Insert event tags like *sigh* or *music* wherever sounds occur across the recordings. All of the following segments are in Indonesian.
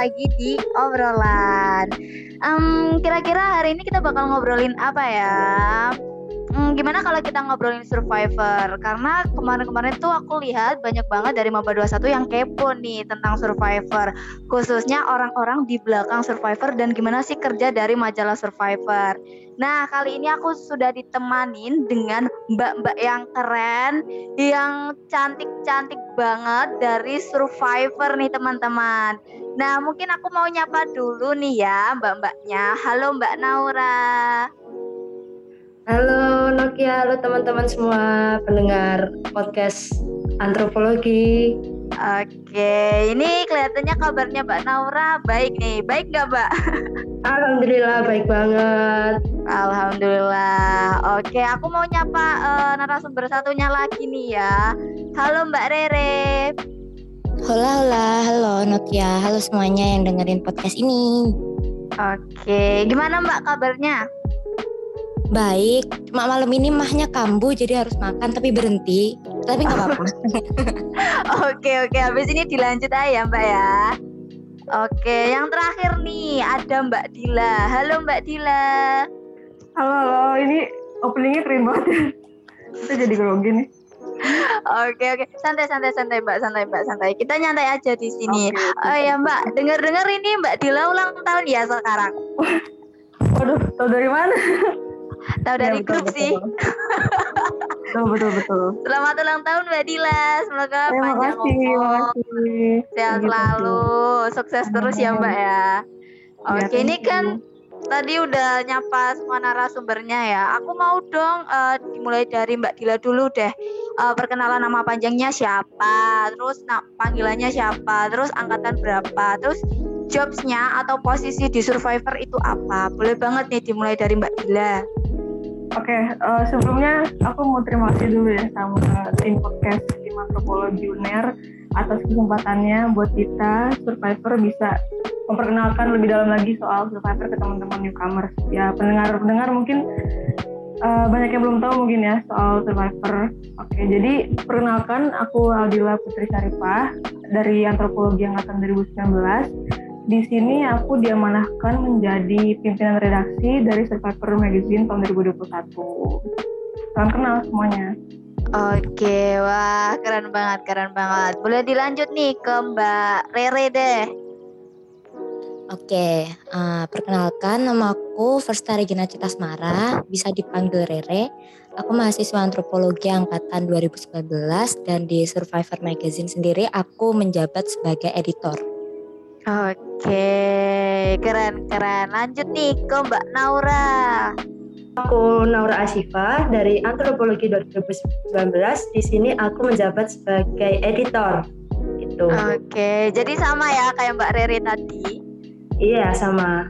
lagi di obrolan um, Kira-kira hari ini kita bakal ngobrolin apa ya? Hmm, gimana kalau kita ngobrolin Survivor? Karena kemarin-kemarin tuh aku lihat banyak banget dari Maba 21 yang kepo nih tentang Survivor. Khususnya orang-orang di belakang Survivor dan gimana sih kerja dari majalah Survivor. Nah, kali ini aku sudah ditemanin dengan mbak-mbak yang keren, yang cantik-cantik banget dari Survivor nih teman-teman. Nah, mungkin aku mau nyapa dulu nih ya mbak-mbaknya. Halo Mbak Naura. Halo Nokia, halo teman-teman semua pendengar podcast antropologi. Oke, ini kelihatannya kabarnya Mbak Naura baik nih. Baik nggak Mbak? Alhamdulillah baik banget. Alhamdulillah. Oke, aku mau nyapa uh, narasumber satunya lagi nih ya. Halo Mbak Rere. Hola, hola, halo Nokia, halo semuanya yang dengerin podcast ini. Oke, gimana Mbak kabarnya? Baik, cuma malam ini mahnya kambuh jadi harus makan tapi berhenti. Tapi nggak apa-apa. *laughs* oke oke, habis ini dilanjut aja ya Mbak ya. Oke, yang terakhir nih ada Mbak Dila. Halo Mbak Dila. Halo halo, ini openingnya keren banget ya. Kita jadi grogi nih. Oke oke, santai santai santai Mbak, santai Mbak, santai. Kita nyantai aja di sini. Okay, oh ya Mbak, dengar dengar ini Mbak Dila ulang tahun ya sekarang. Waduh, tahu dari mana? Tahu dari ya, grup betul, sih. Betul betul betul. Selamat ulang tahun Mbak Dila. Semoga ya, panjang umur. Sehat selalu. Sukses terus ya Mbak ya. Oke, ya, ini kan tadi udah nyapa semua narasumbernya ya. Aku mau dong uh, dimulai dari Mbak Dila dulu deh. Uh, perkenalan nama panjangnya siapa, terus nah, panggilannya siapa, terus angkatan berapa, terus jobsnya atau posisi di Survivor itu apa? Boleh banget nih dimulai dari Mbak Dila. Oke, okay, uh, eh, sebelumnya aku mau terima kasih dulu ya sama tim podcast tim antropologi UNER atas kesempatannya buat kita Survivor bisa memperkenalkan lebih dalam lagi soal Survivor ke teman-teman newcomers. Ya pendengar-pendengar mungkin uh, banyak yang belum tahu mungkin ya soal Survivor. Oke, okay, jadi perkenalkan aku Aldila Putri Saripah dari Antropologi Angkatan 2019 di sini aku diamanahkan menjadi pimpinan redaksi dari Survivor Magazine tahun 2021. Salam kenal semuanya. Oke, wah keren banget, keren banget. Boleh dilanjut nih ke Mbak Rere deh. Oke, uh, perkenalkan nama aku Firsta Regina Citasmara, bisa dipanggil Rere. Aku mahasiswa antropologi angkatan 2019 dan di Survivor Magazine sendiri aku menjabat sebagai editor. Oke, keren-keren. Lanjut nih ke Mbak Naura. Aku Naura Asifa dari Antropologi 2019. Di sini aku menjabat sebagai editor. Gitu. Oke, jadi sama ya kayak Mbak Rere tadi. Iya, sama.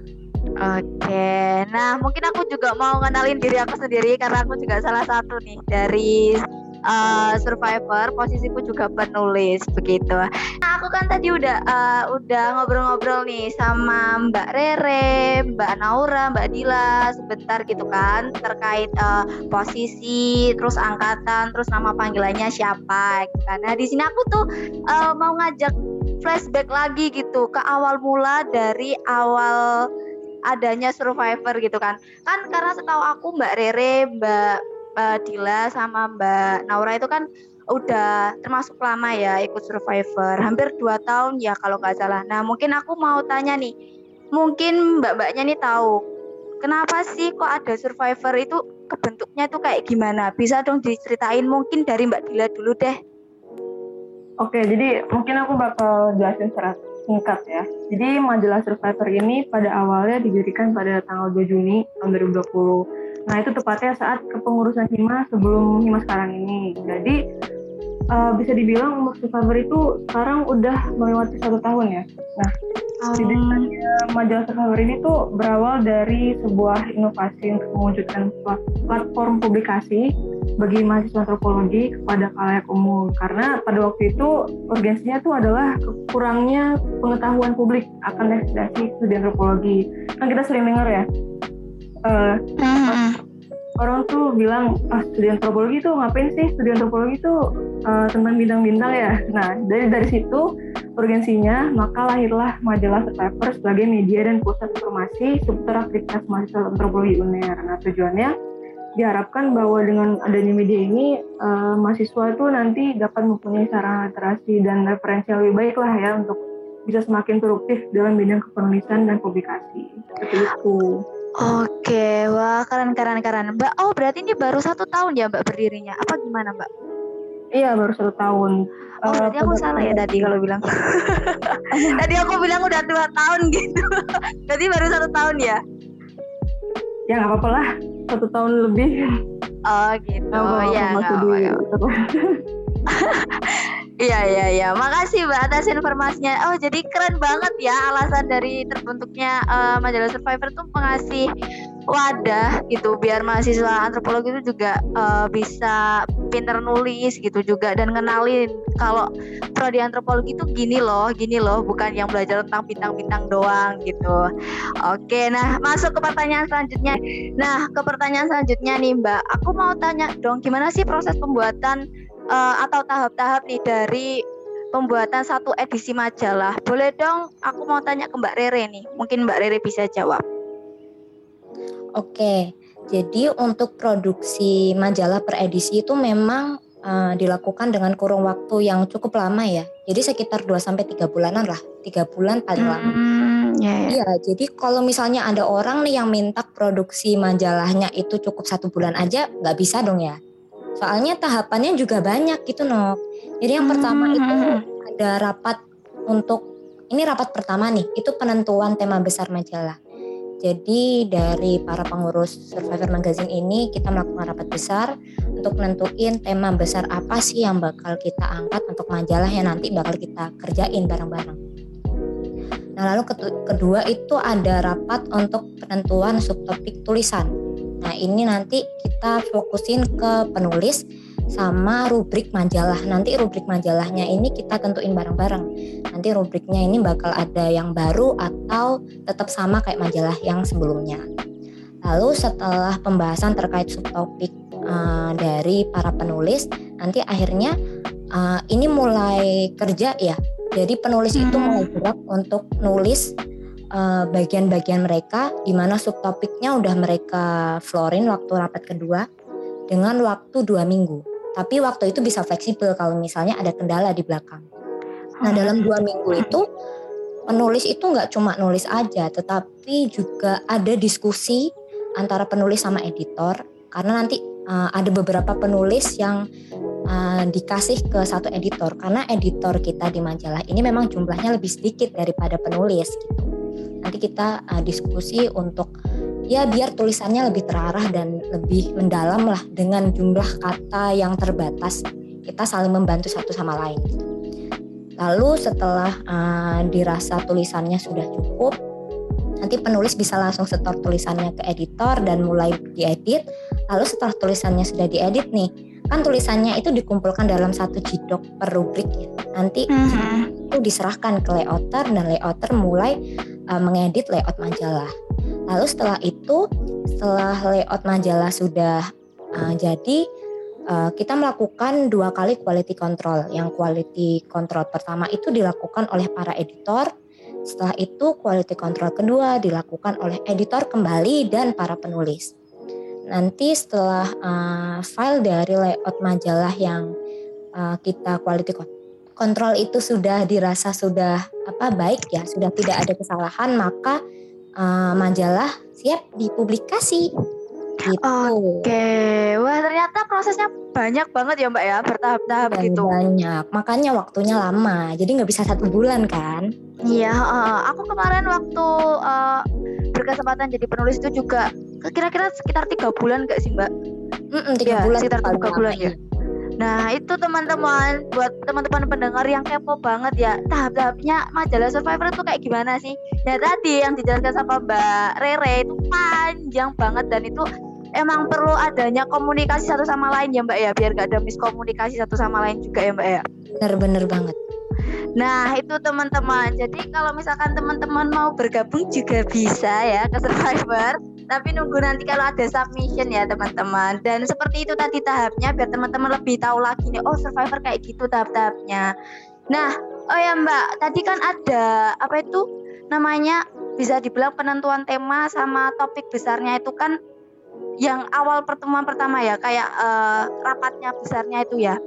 Oke, nah mungkin aku juga mau kenalin diri aku sendiri karena aku juga salah satu nih dari uh, survivor, posisiku juga penulis begitu. Nah, aku kan tadi udah uh, udah ngobrol-ngobrol nih sama Mbak Rere, Mbak Naura, Mbak Dila sebentar gitu kan terkait uh, posisi, terus angkatan, terus nama panggilannya siapa gitu kan. Nah, di sini aku tuh uh, mau ngajak flashback lagi gitu ke awal mula dari awal adanya survivor gitu kan kan karena setahu aku Mbak Rere Mbak Mbak Dila sama Mbak Naura itu kan udah termasuk lama ya ikut Survivor, hampir dua tahun ya kalau nggak salah. Nah mungkin aku mau tanya nih, mungkin mbak-mbaknya nih tahu kenapa sih kok ada Survivor itu kebentuknya itu kayak gimana? Bisa dong diceritain mungkin dari Mbak Dila dulu deh. Oke, jadi mungkin aku bakal jelasin secara singkat ya. Jadi majalah Survivor ini pada awalnya didirikan pada tanggal 2 Juni tahun 2020 Nah itu tepatnya saat kepengurusan Hima sebelum Hima sekarang ini. Jadi uh, bisa dibilang umur Survivor itu sekarang udah melewati satu tahun ya. Nah um. majalah Survivor ini tuh berawal dari sebuah inovasi untuk mewujudkan platform publikasi bagi mahasiswa antropologi kepada kalayak umum karena pada waktu itu urgensinya itu adalah kurangnya pengetahuan publik akan destinasi studi antropologi kan kita sering dengar ya uh, orang tuh bilang ah studi antropologi tuh ngapain sih? Studi antropologi tuh uh, tentang bintang-bintang ya. Nah dari dari situ urgensinya maka lahirlah majalah Survivor sebagai media dan pusat informasi seputar aktivitas mahasiswa antropologi UNER. Nah tujuannya diharapkan bahwa dengan adanya media ini uh, mahasiswa itu nanti dapat mempunyai sarana literasi dan referensi yang lebih baik lah ya untuk bisa semakin produktif dalam bidang kepenulisan dan publikasi. Seperti itu. Oke, wah keren keren keren. Mbak, oh berarti ini baru satu tahun ya Mbak berdirinya? Apa gimana Mbak? Iya baru satu tahun. Oh berarti uh, aku salah ya tadi kalau bilang. *laughs* tadi aku bilang udah dua tahun gitu. *laughs* Berarti baru satu tahun ya? Ya nggak apa-apa lah, satu tahun lebih. Oh gitu, oh, ya nggak apa-apa. *laughs* Iya iya iya. Makasih Mbak atas informasinya. Oh jadi keren banget ya alasan dari terbentuknya uh, majalah Survivor tuh mengasih wadah gitu biar mahasiswa antropologi itu juga uh, bisa pinter nulis gitu juga dan kenalin kalau prodi antropologi itu gini loh, gini loh, bukan yang belajar tentang bintang-bintang doang gitu. Oke, nah masuk ke pertanyaan selanjutnya. Nah, ke pertanyaan selanjutnya nih Mbak, aku mau tanya dong gimana sih proses pembuatan uh, atau tahap-tahap nih dari pembuatan satu edisi majalah. Boleh dong aku mau tanya ke Mbak Rere nih. Mungkin Mbak Rere bisa jawab. Oke, jadi untuk produksi majalah per edisi itu memang uh, dilakukan dengan kurung waktu yang cukup lama ya. Jadi sekitar 2 sampai 3 bulanan lah. 3 bulan paling hmm, lama. Ya, ya. Iya, jadi kalau misalnya ada orang nih yang minta produksi majalahnya itu cukup satu bulan aja, nggak bisa dong ya. Soalnya tahapannya juga banyak gitu Nok. Jadi yang pertama hmm. itu ada rapat untuk ini rapat pertama nih, itu penentuan tema besar majalah. Jadi dari para pengurus Survivor Magazine ini kita melakukan rapat besar untuk nentuin tema besar apa sih yang bakal kita angkat untuk majalah yang nanti bakal kita kerjain bareng-bareng. Nah lalu kedua itu ada rapat untuk penentuan subtopik tulisan. Nah ini nanti kita fokusin ke penulis sama rubrik majalah. Nanti rubrik majalahnya ini kita tentuin bareng-bareng. Nanti rubriknya ini bakal ada yang baru atau tetap sama kayak majalah yang sebelumnya. Lalu setelah pembahasan terkait subtopik uh, dari para penulis, nanti akhirnya uh, ini mulai kerja ya. Jadi penulis itu hmm. mulai gerak untuk nulis bagian-bagian uh, mereka di mana subtopiknya udah mereka florin waktu rapat kedua dengan waktu dua minggu. Tapi waktu itu bisa fleksibel kalau misalnya ada kendala di belakang. Nah dalam dua minggu itu penulis itu nggak cuma nulis aja, tetapi juga ada diskusi antara penulis sama editor karena nanti uh, ada beberapa penulis yang uh, dikasih ke satu editor karena editor kita di majalah ini memang jumlahnya lebih sedikit daripada penulis gitu nanti kita uh, diskusi untuk ya biar tulisannya lebih terarah dan lebih mendalam lah dengan jumlah kata yang terbatas. Kita saling membantu satu sama lain. Lalu setelah uh, dirasa tulisannya sudah cukup nanti penulis bisa langsung setor tulisannya ke editor dan mulai diedit. Lalu setelah tulisannya sudah diedit nih kan tulisannya itu dikumpulkan dalam satu jidok per rubrik ya nanti mm -hmm. itu diserahkan ke layouter dan layouter mulai uh, mengedit layout majalah. Lalu setelah itu, setelah layout majalah sudah uh, jadi, uh, kita melakukan dua kali quality control. Yang quality control pertama itu dilakukan oleh para editor. Setelah itu quality control kedua dilakukan oleh editor kembali dan para penulis. Nanti setelah uh, file dari layout majalah yang uh, kita quality control itu sudah dirasa sudah apa baik ya, sudah tidak ada kesalahan, maka uh, majalah siap dipublikasi. Gitu. Oke, wah ternyata prosesnya banyak banget ya Mbak ya, bertahap-tahap gitu. Banyak, makanya waktunya lama, jadi nggak bisa satu bulan kan? Iya, uh, aku kemarin waktu uh, berkesempatan jadi penulis itu juga kira-kira sekitar tiga bulan gak sih Mbak? Mm -mm, tiga ya, bulan, sekitar tiga bulan ya. Nah itu teman-teman buat teman-teman pendengar yang kepo banget ya tahap-tahapnya majalah Survivor itu kayak gimana sih? Ya tadi yang dijelaskan sama Mbak Rere itu panjang banget dan itu emang perlu adanya komunikasi satu sama lain ya Mbak ya biar gak ada miskomunikasi satu sama lain juga ya Mbak ya. Bener-bener banget. Nah itu teman-teman. Jadi kalau misalkan teman-teman mau bergabung juga bisa ya ke Survivor tapi nunggu nanti kalau ada submission ya teman-teman. Dan seperti itu tadi tahapnya biar teman-teman lebih tahu lagi nih oh survivor kayak gitu tahap-tahapnya. Nah oh ya mbak. Tadi kan ada apa itu namanya bisa dibilang penentuan tema sama topik besarnya itu kan yang awal pertemuan pertama ya kayak uh, rapatnya besarnya itu ya.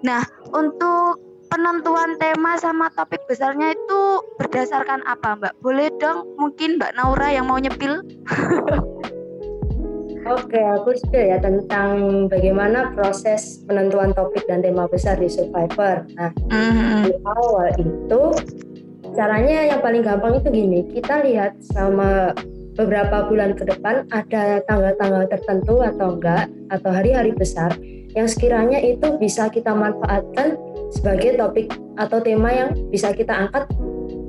Nah untuk penentuan tema sama topik besarnya itu berdasarkan apa Mbak? Boleh dong mungkin Mbak Naura yang mau nyepil? *laughs* Oke, aku sudah ya tentang bagaimana proses penentuan topik dan tema besar di Survivor. Nah, mm-hmm. di awal itu caranya yang paling gampang itu gini, kita lihat sama beberapa bulan ke depan ada tanggal-tanggal tertentu atau enggak atau hari-hari besar yang sekiranya itu bisa kita manfaatkan sebagai topik atau tema yang bisa kita angkat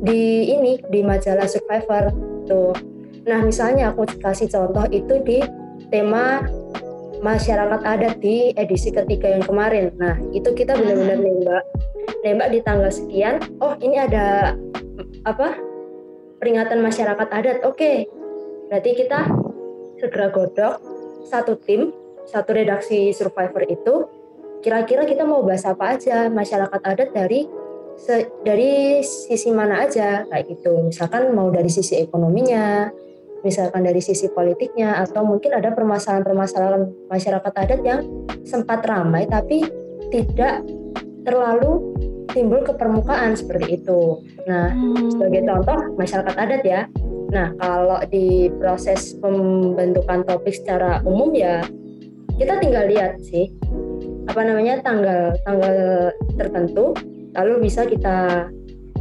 di ini di majalah Survivor tuh. Nah misalnya aku kasih contoh itu di tema masyarakat adat di edisi ketiga yang kemarin. Nah itu kita benar-benar nembak nembak di tanggal sekian. Oh ini ada apa peringatan masyarakat adat. Oke, berarti kita segera godok satu tim satu redaksi Survivor itu kira-kira kita mau bahas apa aja masyarakat adat dari se, dari sisi mana aja kayak gitu misalkan mau dari sisi ekonominya misalkan dari sisi politiknya atau mungkin ada permasalahan-permasalahan masyarakat adat yang sempat ramai tapi tidak terlalu timbul ke permukaan seperti itu. Nah, hmm. sebagai contoh masyarakat adat ya. Nah, kalau di proses pembentukan topik secara umum ya kita tinggal lihat sih apa namanya tanggal tanggal tertentu lalu bisa kita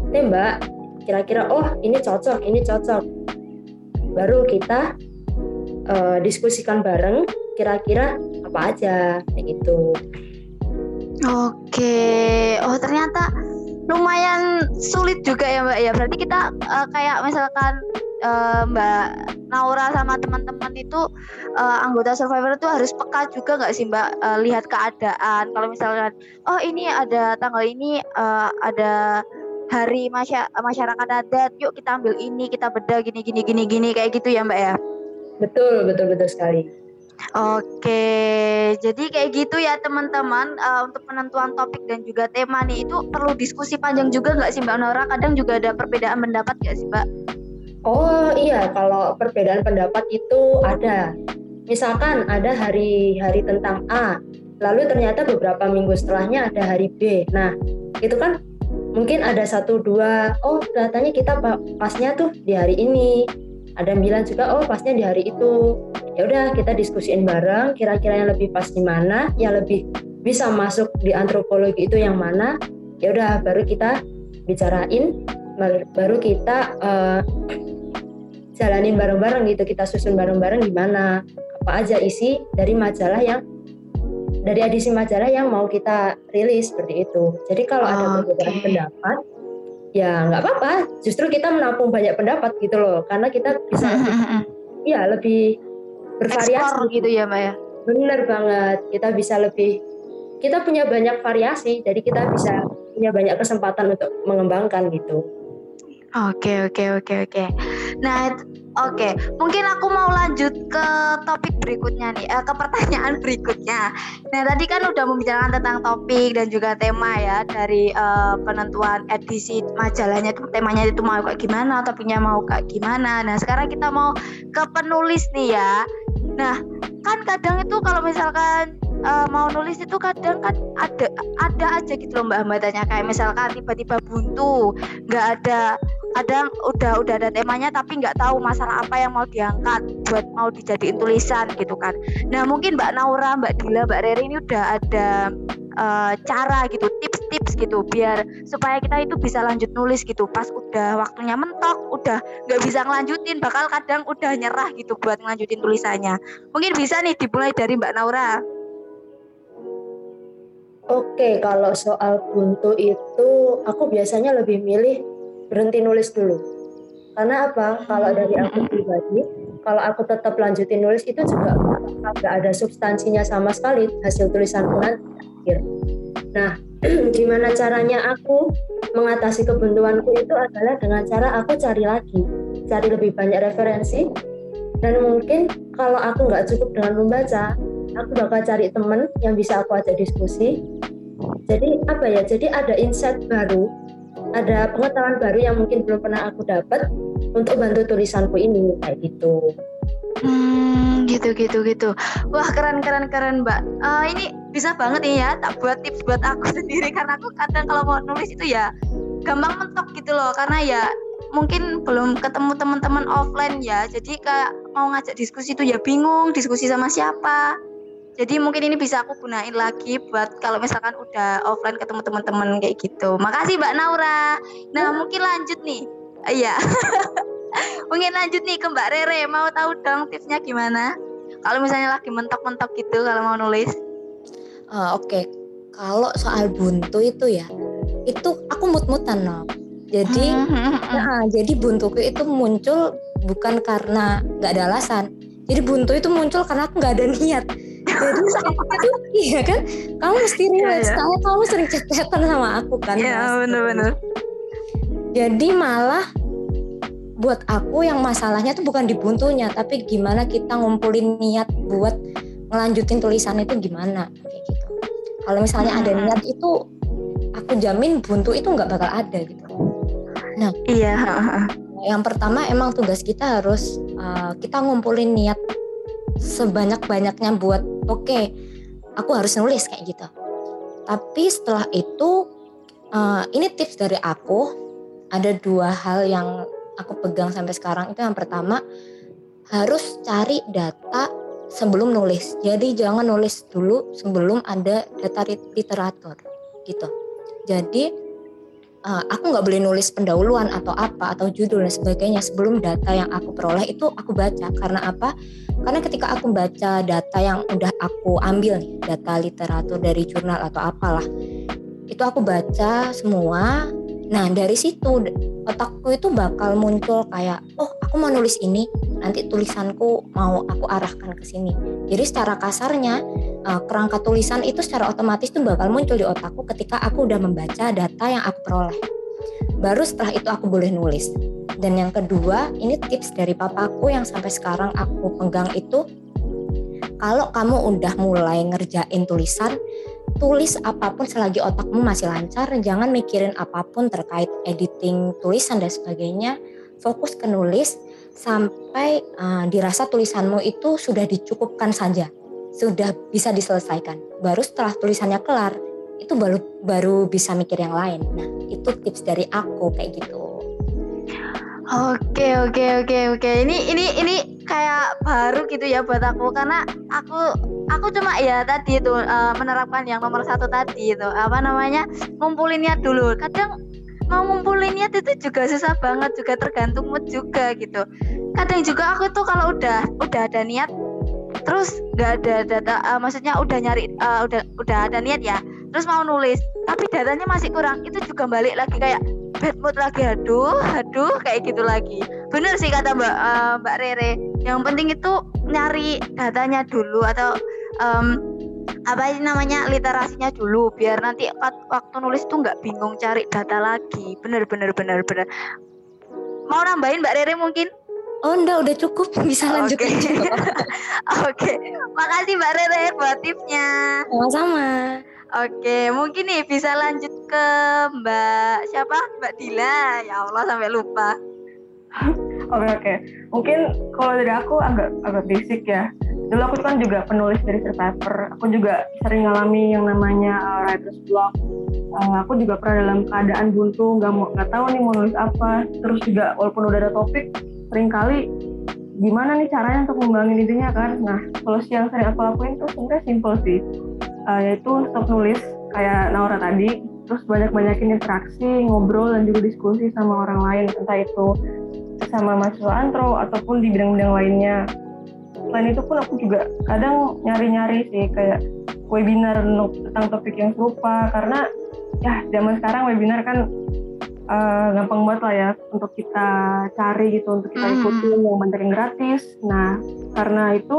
tembak kira-kira oh ini cocok ini cocok. Baru kita uh, diskusikan bareng kira-kira apa aja kayak gitu. Oke. Oh ternyata lumayan sulit juga ya mbak ya. Berarti kita uh, kayak misalkan uh, mbak Naura sama teman-teman itu uh, anggota survivor itu harus peka juga nggak sih Mbak? Uh, lihat keadaan. Kalau misalkan oh ini ada tanggal ini uh, ada hari masyarakat adat yuk kita ambil ini kita beda gini gini gini gini kayak gitu ya Mbak ya? Betul betul betul sekali Oke, jadi kayak gitu ya teman-teman uh, untuk penentuan topik dan juga tema nih itu perlu diskusi panjang juga nggak sih Mbak Nora? Kadang juga ada perbedaan pendapat nggak sih Mbak? Oh iya, kalau perbedaan pendapat itu ada. Misalkan ada hari-hari tentang A, lalu ternyata beberapa minggu setelahnya ada hari B. Nah, itu kan mungkin ada satu dua, oh kelihatannya kita pasnya tuh di hari ini. Ada yang bilang juga, oh pasnya di hari itu. Ya udah kita diskusiin bareng, kira-kira yang lebih pas di mana, yang lebih bisa masuk di antropologi itu yang mana. Ya udah baru kita bicarain, baru kita uh, jalanin bareng-bareng gitu kita susun bareng-bareng gimana apa aja isi dari majalah yang dari edisi majalah yang mau kita rilis seperti itu jadi kalau oh, ada perbedaan okay. pendapat ya nggak apa-apa. Justru kita menampung banyak pendapat gitu loh. Karena kita bisa ya lebih bervariasi. Explore gitu ya mbak ya? Bener banget. Kita bisa lebih kita punya banyak variasi. Jadi kita bisa punya banyak kesempatan untuk mengembangkan gitu. Oke oke oke oke. Nah oke mungkin aku mau lanjut ke topik berikutnya nih, eh, ke pertanyaan *laughs* berikutnya. Nah tadi kan udah membicarakan tentang topik dan juga tema ya dari uh, penentuan edisi majalahnya temanya itu mau kayak gimana, topiknya mau kayak gimana. Nah sekarang kita mau ke penulis nih ya. Nah kan kadang itu kalau misalkan uh, mau nulis itu kadang kan ada ada aja gitu loh mbak tanya kayak misalkan tiba-tiba buntu nggak ada kadang udah udah ada temanya tapi nggak tahu masalah apa yang mau diangkat buat mau dijadiin tulisan gitu kan. Nah mungkin mbak Naura mbak Dila mbak Rere ini udah ada uh, cara gitu tips-tips gitu biar supaya kita itu bisa lanjut nulis gitu. Pas udah waktunya mentok udah nggak bisa ngelanjutin bakal kadang udah nyerah gitu buat ngelanjutin tulisannya. Mungkin bisa nih dimulai dari mbak Naura Oke, kalau soal buntu itu aku biasanya lebih milih berhenti nulis dulu. Karena apa? Kalau dari aku pribadi, kalau aku tetap lanjutin nulis itu juga nggak ada substansinya sama sekali hasil tulisan nanti akhir. Nah, *clears throat* gimana caranya aku mengatasi kebuntuanku itu adalah dengan cara aku cari lagi, cari lebih banyak referensi, dan mungkin kalau aku nggak cukup dengan membaca aku bakal cari temen yang bisa aku ajak diskusi jadi apa ya jadi ada insight baru ada pengetahuan baru yang mungkin belum pernah aku dapat untuk bantu tulisanku ini kayak gitu Hmm, gitu gitu gitu. Wah keren keren keren mbak. Uh, ini bisa banget nih ya. Tak buat tips buat aku *laughs* sendiri karena aku kadang kalau mau nulis itu ya gampang mentok gitu loh. Karena ya mungkin belum ketemu teman-teman offline ya. Jadi kayak mau ngajak diskusi itu ya bingung diskusi sama siapa. Jadi mungkin ini bisa aku gunain lagi buat kalau misalkan udah offline ketemu teman-teman kayak gitu. Makasih Mbak Naura. Nah mungkin lanjut nih. Iya. *laughs* Mungkin lanjut nih ke Mbak Rere, mau tahu dong tipsnya gimana? Kalau misalnya lagi mentok-mentok gitu kalau mau nulis. Uh, Oke, okay. kalau soal buntu itu ya, itu aku mut-mutan no. Jadi, nah, jadi buntuku itu muncul bukan karena nggak ada alasan. Jadi buntu itu muncul karena aku nggak ada *laughs* niat. Jadi saat itu iya kan, kamu mesti niat. yeah, yeah. kamu sering chat-chatan sama aku kan. Iya yeah, benar-benar. Jadi malah buat aku yang masalahnya tuh bukan di buntunya tapi gimana kita ngumpulin niat buat ngelanjutin tulisan itu gimana kayak gitu kalau misalnya hmm. ada niat itu aku jamin buntu itu nggak bakal ada gitu nah iya yang pertama emang tugas kita harus uh, kita ngumpulin niat sebanyak banyaknya buat oke okay, aku harus nulis kayak gitu tapi setelah itu uh, ini tips dari aku ada dua hal yang aku pegang sampai sekarang itu yang pertama harus cari data sebelum nulis. Jadi jangan nulis dulu sebelum ada data literatur gitu. Jadi uh, aku nggak boleh nulis pendahuluan atau apa atau judul dan sebagainya sebelum data yang aku peroleh itu aku baca. Karena apa? Karena ketika aku baca data yang udah aku ambil nih, data literatur dari jurnal atau apalah, itu aku baca semua Nah dari situ otakku itu bakal muncul kayak oh aku mau nulis ini nanti tulisanku mau aku arahkan ke sini. Jadi secara kasarnya uh, kerangka tulisan itu secara otomatis tuh bakal muncul di otakku ketika aku udah membaca data yang aku peroleh. Baru setelah itu aku boleh nulis. Dan yang kedua, ini tips dari papaku yang sampai sekarang aku pegang itu kalau kamu udah mulai ngerjain tulisan, tulis apa pun selagi otakmu masih lancar, jangan mikirin apa pun terkait editing tulisan dan sebagainya. Fokus ke nulis sampai uh, dirasa tulisanmu itu sudah dicukupkan saja, sudah bisa diselesaikan. Baru setelah tulisannya kelar, itu baru baru bisa mikir yang lain. Nah, itu tips dari aku kayak gitu. Oke oke oke oke. Ini ini ini kayak baru gitu ya buat aku karena aku aku cuma ya tadi itu uh, menerapkan yang nomor satu tadi itu apa namanya ngumpulin niat dulu. Kadang mau ngumpulin niat itu juga susah banget juga tergantung mood juga gitu. Kadang juga aku tuh kalau udah udah ada niat terus nggak ada data uh, maksudnya udah nyari uh, udah udah ada niat ya terus mau nulis tapi datanya masih kurang itu juga balik lagi kayak bad mood lagi aduh aduh kayak gitu lagi bener sih kata mbak uh, mbak Rere yang penting itu nyari datanya dulu atau um, apa ini namanya literasinya dulu biar nanti waktu nulis tuh nggak bingung cari data lagi bener bener bener bener mau nambahin mbak Rere mungkin Oh enggak udah cukup *laughs* bisa lanjut Oke *laughs* okay. okay. Makasih Mbak Rere buat tipsnya Sama-sama Oke, mungkin nih bisa lanjut ke Mbak siapa? Mbak Dila. Ya Allah sampai lupa. *laughs* oke oke. Mungkin kalau dari aku agak agak basic ya. Dulu aku kan juga penulis dari survivor. Aku juga sering ngalami yang namanya uh, writer's block. Uh, aku juga pernah dalam keadaan buntu, nggak mau nggak tahu nih mau nulis apa. Terus juga walaupun udah ada topik, sering kali gimana nih caranya untuk mengembangin idenya kan. Nah, solusi yang sering aku lakuin tuh sebenarnya simple sih uh, yaitu stop nulis kayak Naura tadi terus banyak-banyakin interaksi ngobrol dan juga diskusi sama orang lain entah itu sama mahasiswa antro ataupun di bidang-bidang lainnya selain itu pun aku juga kadang nyari-nyari sih kayak webinar tentang topik yang serupa karena ya zaman sekarang webinar kan uh, gampang banget lah ya untuk kita cari gitu untuk kita hmm. ikuti yang benerin gratis nah karena itu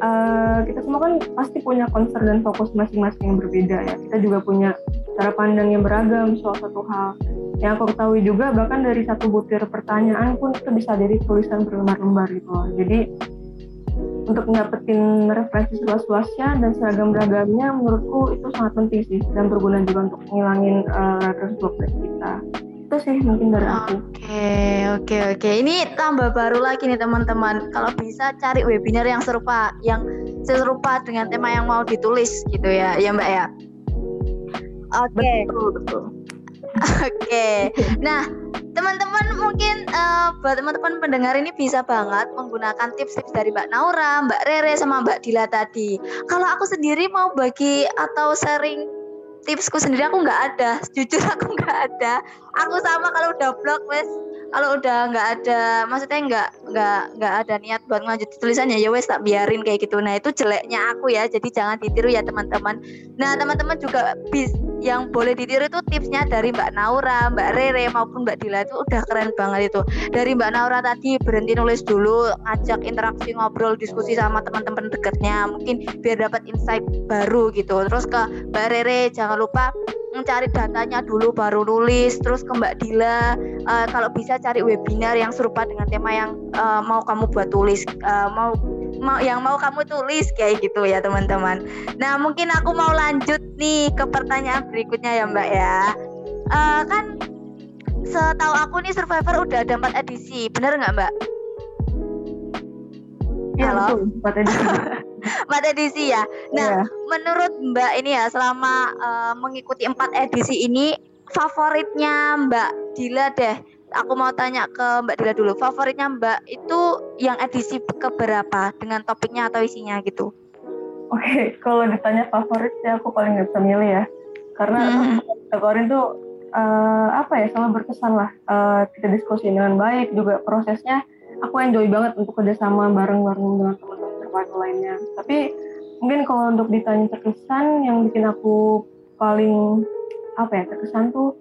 uh, kita semua kan pasti punya concern dan fokus masing-masing yang berbeda ya. Kita juga punya cara pandang yang beragam soal satu hal. Yang aku ketahui juga bahkan dari satu butir pertanyaan pun itu bisa jadi tulisan berlembar-lembar gitu loh. Jadi untuk mendapatkan referensi seluas-luasnya dan seragam beragamnya menurutku itu sangat penting sih dan berguna juga untuk menghilangin uh, writers block kita. Itu sih mungkin dari aku. Oke oke oke. Ini tambah baru lagi nih teman-teman. Kalau bisa cari webinar yang serupa yang serupa dengan tema yang mau ditulis gitu ya ya mbak ya? Oke. Okay. betul betul. *laughs* Oke. Okay. nah teman-teman mungkin uh, buat teman-teman pendengar ini bisa banget menggunakan tips-tips dari Mbak Naura, Mbak Rere sama Mbak Dila tadi. Kalau aku sendiri mau bagi atau sharing tipsku sendiri aku nggak ada, *laughs* jujur aku nggak ada. Aku sama kalau udah blog wes kalau udah nggak ada maksudnya nggak nggak nggak ada niat buat lanjut tulisannya ya wes tak biarin kayak gitu nah itu jeleknya aku ya jadi jangan ditiru ya teman-teman nah teman-teman juga bis yang boleh ditiru itu tipsnya dari Mbak Naura, Mbak Rere maupun Mbak Dila itu udah keren banget itu. Dari Mbak Naura tadi berhenti nulis dulu, ngajak interaksi ngobrol diskusi sama teman-teman dekatnya, mungkin biar dapat insight baru gitu. Terus ke Mbak Rere jangan lupa mencari datanya dulu baru nulis terus ke Mbak Dila uh, kalau bisa cari webinar yang serupa dengan tema yang uh, mau kamu buat tulis uh, mau mau yang mau kamu tulis kayak gitu ya teman-teman. Nah mungkin aku mau lanjut nih ke pertanyaan berikutnya ya Mbak ya. Uh, kan setahu aku nih Survivor udah ada empat edisi, bener nggak Mbak? Ya, Halo. empat edisi. *laughs* empat edisi ya. Nah, yeah. menurut Mbak ini ya selama uh, mengikuti empat edisi ini favoritnya Mbak Dila deh. Aku mau tanya ke Mbak Dila dulu. Favoritnya Mbak itu yang edisi keberapa dengan topiknya atau isinya gitu? Oke, okay, kalau ditanya favorit sih aku paling nggak bisa milih ya. Karena hmm. tuh uh, apa ya selalu berkesan lah. Uh, kita diskusi dengan baik juga prosesnya. Aku enjoy banget untuk kerjasama bareng-bareng dengan teman survival lainnya tapi mungkin kalau untuk ditanya terkesan yang bikin aku paling apa ya terkesan tuh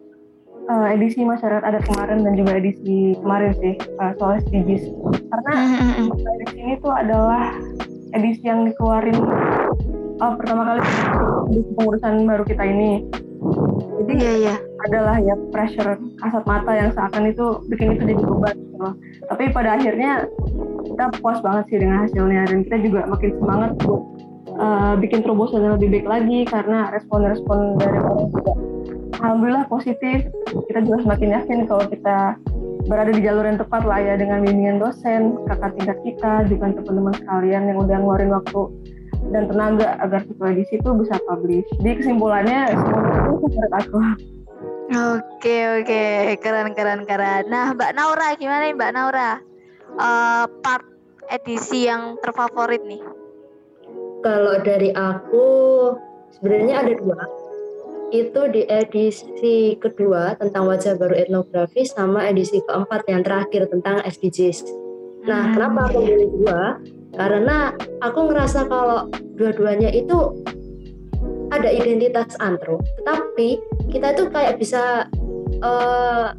uh, edisi masyarakat adat kemarin dan juga edisi kemarin sih uh, soal SDGs. Karena edisi ini tuh adalah edisi yang dikeluarin uh, pertama kali di pengurusan baru kita ini. Jadi yeah. adalah ya pressure kasat mata yang seakan itu bikin itu jadi beban gitu tapi pada akhirnya kita puas banget sih dengan hasilnya dan kita juga makin semangat buat uh, bikin terobosan yang lebih baik lagi karena respon-respon dari orang juga alhamdulillah positif kita juga semakin yakin kalau kita berada di jalur yang tepat lah ya dengan bimbingan dosen, kakak tingkat kita, juga teman-teman sekalian yang udah ngeluarin waktu dan tenaga agar sesuai di situ bisa publish. Jadi kesimpulannya semua itu menurut aku. Oke oke keren keren keren. Nah Mbak Naura gimana nih Mbak Naura? uh, part edisi yang terfavorit nih? Kalau dari aku sebenarnya ada dua. Itu di edisi kedua tentang wajah baru etnografi sama edisi keempat yang terakhir tentang SDGs. Nah, hmm. kenapa aku pilih dua? Karena aku ngerasa kalau dua-duanya itu ada identitas antro, tetapi kita itu kayak bisa uh,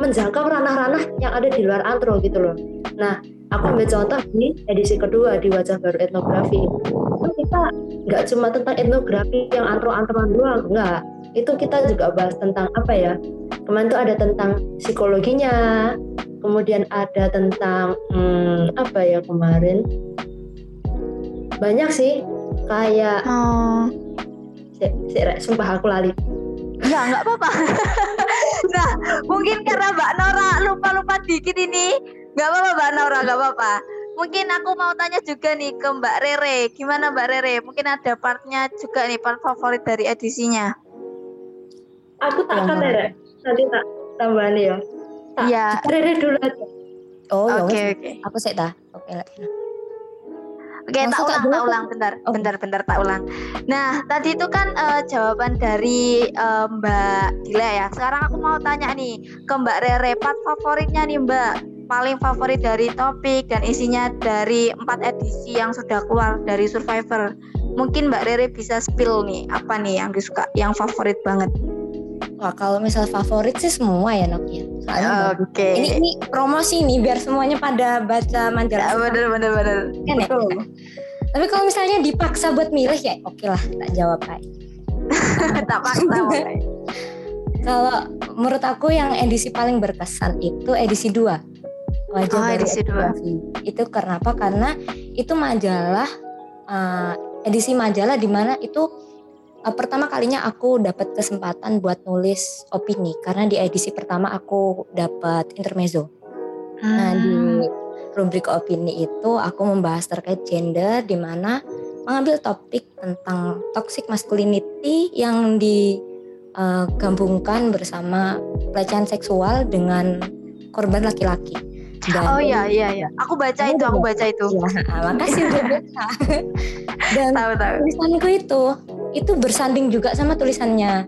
menjangkau ranah-ranah yang ada di luar antro gitu loh. Nah, aku ambil contoh di edisi kedua di wajah baru etnografi. Kita nggak cuma tentang etnografi yang antro-antroan doang, enggak. Itu kita juga bahas tentang apa ya? Kemarin tuh ada tentang psikologinya, kemudian ada tentang hmm, apa ya kemarin? Banyak sih, kayak oh. si, si, sumpah aku lali. Ya nggak apa-apa. *laughs* nah mungkin karena Mbak Nora lupa-lupa dikit ini nggak apa-apa Mbak Nora nggak apa-apa mungkin aku mau tanya juga nih ke Mbak Rere. Gimana Mbak Rere? Mungkin ada partnya juga nih part favorit dari edisinya. Aku tak akan Rere. Nanti tak tambahan ya. Iya. Rere dulu aja. Oh ya oke okay, oke. Aku sih dah oke okay, Oke, tak ulang, tak ulang, bentar, oh. bentar, bentar, tak ulang. Nah, tadi itu kan uh, jawaban dari uh, Mbak Dila ya. Sekarang aku mau tanya nih ke Mbak Rere, part favoritnya nih Mbak, paling favorit dari topik dan isinya dari empat edisi yang sudah keluar dari Survivor. Mungkin Mbak Rere bisa spill nih, apa nih yang disuka, yang favorit banget? Wah, kalau misal favorit sih semua ya Nokia. Soalnya Oke. Okay. Ini, ini promosi nih biar semuanya pada baca majalah. Ya, bener bener bener. Kan ya? Tapi kalau misalnya dipaksa buat milih ya oke okay lah tak jawab kayak. *laughs* tak paksa *laughs* kalau menurut aku yang edisi paling berkesan itu edisi 2 wajah oh, edisi 2 itu karena apa karena itu majalah uh, edisi majalah di mana itu uh, pertama kalinya aku dapat kesempatan buat nulis opini karena di edisi pertama aku dapat intermezzo hmm. nah di hmm. rubrik opini itu aku membahas terkait gender di mana mengambil topik tentang toxic masculinity yang digabungkan uh, bersama pelecehan seksual dengan korban laki-laki. Dan oh iya iya iya. Aku baca itu, aku baca itu. Ya, makasih udah *laughs* baca. Dan tahu, tahu. tulisanku itu itu bersanding juga sama tulisannya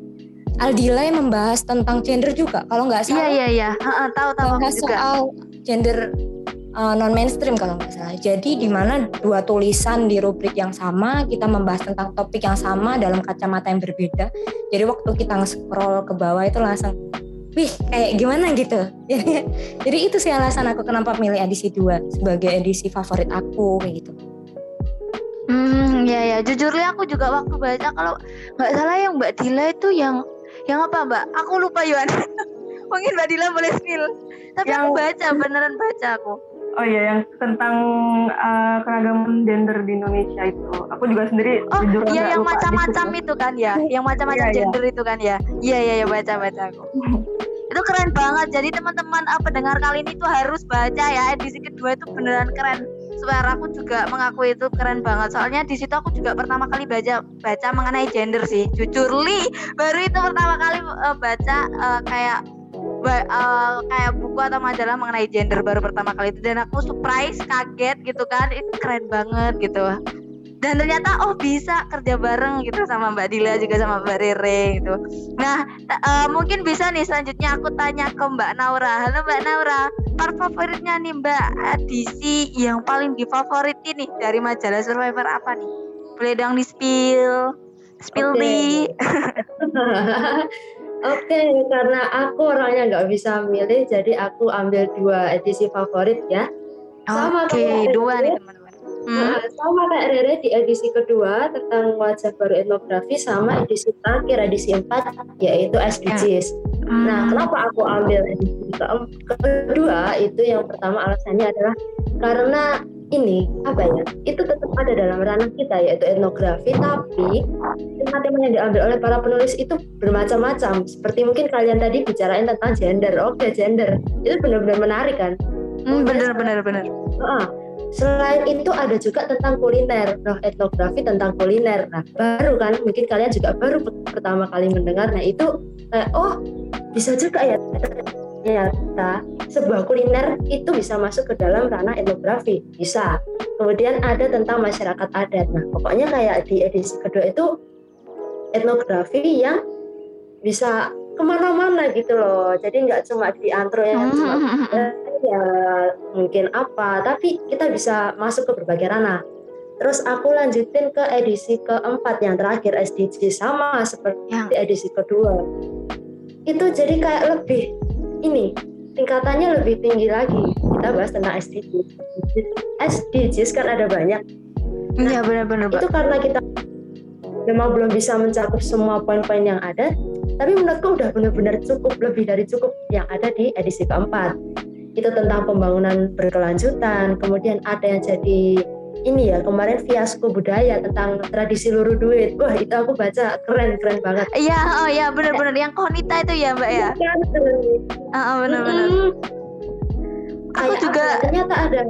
Aldila yang membahas tentang gender juga. Kalau nggak salah. Iya iya iya. tahu tahu juga. soal gender uh, non mainstream kalau nggak salah. Jadi di mana dua tulisan di rubrik yang sama kita membahas tentang topik yang sama dalam kacamata yang berbeda. Jadi waktu kita nge-scroll ke bawah itu langsung wih kayak gimana gitu. *laughs* Jadi, jadi itu sih alasan aku kenapa milih edisi 2 sebagai edisi favorit aku kayak gitu. Hmm, ya ya, jujur ya aku juga waktu baca kalau nggak salah yang Mbak Dila itu yang yang apa Mbak? Aku lupa Yuan. *laughs* Mungkin Mbak Dila boleh spill. Tapi yang... aku baca, beneran baca aku. Oh iya, yang tentang uh, keragaman gender di Indonesia itu. Aku juga sendiri Oh iya, yang macam-macam itu kan ya, *laughs* yang macam-macam iya, iya. gender iya. itu kan ya. Iya iya iya baca baca aku. *laughs* itu keren banget. Jadi teman-teman uh, pendengar kali ini tuh harus baca ya. Edisi kedua itu beneran keren. Suara aku juga mengakui itu keren banget. Soalnya di situ aku juga pertama kali baca baca mengenai gender sih. Jujur li, baru itu pertama kali uh, baca uh, kayak uh, kayak buku atau majalah mengenai gender baru pertama kali itu dan aku surprise kaget gitu kan itu keren banget gitu dan ternyata oh bisa kerja bareng gitu sama Mbak Dila juga sama Mbak Rere gitu. Nah uh, mungkin bisa nih selanjutnya aku tanya ke Mbak Naura. Halo Mbak Naura, part favoritnya nih Mbak edisi yang paling difavorit ini dari majalah Survivor apa nih? Boleh dong di spill, spill okay. di. *laughs* Oke, okay, karena aku orangnya nggak bisa milih, jadi aku ambil dua edisi favorit ya. Oke, okay, dua nih teman-teman. Hmm. Nah, sama kayak Rere di edisi kedua tentang wajah baru etnografi sama edisi terakhir edisi empat yaitu SDGs. Hmm. Nah, kenapa aku ambil edisi ke kedua itu yang pertama alasannya adalah karena ini apa ya itu tetap ada dalam ranah kita yaitu etnografi tapi tema-tema yang diambil oleh para penulis itu bermacam-macam. Seperti mungkin kalian tadi bicarain tentang gender. Oke okay, gender. Itu benar-benar menarik kan? Hmm, benar-benar benar uh, selain itu ada juga tentang kuliner. Nah etnografi tentang kuliner. Nah baru kan mungkin kalian juga baru pertama kali mendengar. Nah itu kayak oh bisa juga ya ternyata sebuah kuliner itu bisa masuk ke dalam ranah etnografi. Bisa. Kemudian ada tentang masyarakat adat. Nah pokoknya kayak di edisi kedua itu etnografi yang bisa ke mana-mana gitu loh. Jadi nggak cuma di antro yang cuma ya mungkin apa. Tapi kita bisa masuk ke berbagai ranah. Terus aku lanjutin ke edisi keempat yang terakhir SDG sama seperti ya. edisi kedua. Itu jadi kayak lebih ini tingkatannya lebih tinggi lagi. Kita bahas tentang SDGs SDGs kan ada banyak. Iya nah, benar-benar itu karena kita memang belum bisa mencakup semua poin-poin yang ada tapi menurutku udah benar-benar cukup lebih dari cukup yang ada di edisi keempat. Itu tentang pembangunan berkelanjutan kemudian ada yang jadi ini ya kemarin fiasko budaya tentang tradisi luruh duit. Wah itu aku baca keren keren banget. Iya oh ya benar-benar yang konita itu ya mbak ya? Iya uh, benar-benar aku juga apa, ternyata ada.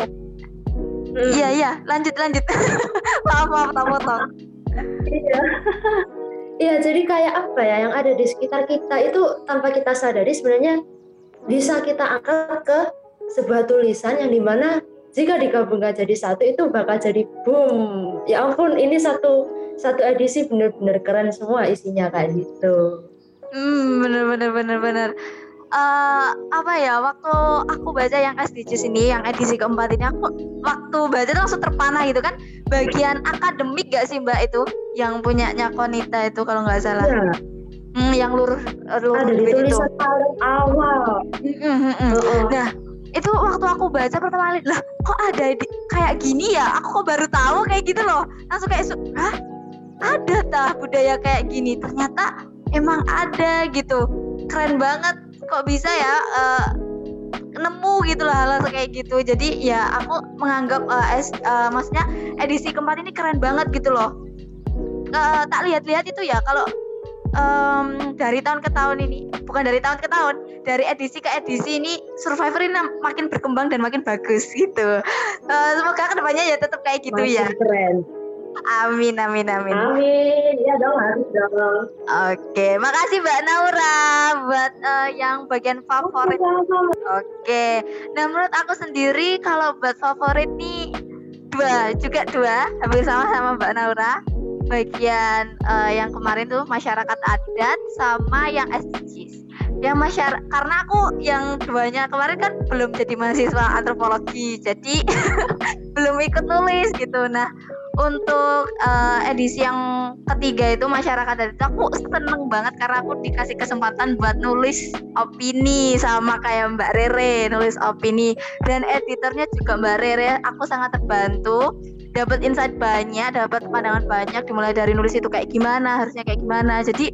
Iya iya. Lanjut lanjut. *laughs* Maaf maaf tak potong. Iya. *laughs* Iya jadi kayak apa ya yang ada di sekitar kita itu tanpa kita sadari sebenarnya bisa kita angkat ke sebuah tulisan yang di mana jika digabungkan jadi satu itu bakal jadi boom ya ampun ini satu satu edisi bener-bener keren semua isinya kayak gitu hmm bener bener bener bener uh, apa ya waktu aku baca yang SDGs ini yang edisi keempat ini aku waktu baca langsung terpana gitu kan bagian akademik gak sih mbak itu yang punyanya Konita itu kalau nggak salah ya. Hmm, yang luruh luruh ada di tulisan itu. awal. Mm -hmm. Nah, itu waktu aku baca pertama kali lah kok ada di, kayak gini ya? Aku kok baru tahu kayak gitu loh. Langsung kayak hah? Ada tah budaya kayak gini? Ternyata emang ada gitu. Keren banget. Kok bisa ya uh, nemu gitu lah hal, kayak gitu. Jadi ya aku menganggap uh, es, uh, maksudnya edisi keempat ini keren banget gitu loh. Uh, tak lihat-lihat itu ya kalau um, dari tahun ke tahun ini bukan dari tahun ke tahun dari edisi ke edisi ini Survivor ini makin berkembang dan makin bagus gitu uh, semoga ke depannya ya tetap kayak gitu makin ya keren Amin, amin, amin. Amin, ya dong harus dong. Oke, makasih Mbak Naura buat uh, yang bagian favorit. Oke, nah menurut aku sendiri kalau buat favorit nih dua, juga dua, hampir sama-sama Mbak Naura. Bagian uh, yang kemarin tuh masyarakat adat sama yang SDGs. Yang masyarakat karena aku yang duanya kemarin kan belum jadi mahasiswa antropologi, jadi *laughs* belum ikut nulis gitu. Nah, untuk uh, edisi yang ketiga itu masyarakat dari itu aku seneng banget karena aku dikasih kesempatan buat nulis opini sama kayak Mbak Rere nulis opini. Dan editornya juga Mbak Rere aku sangat terbantu. Dapat insight banyak dapat pandangan banyak dimulai dari nulis itu kayak gimana harusnya kayak gimana. Jadi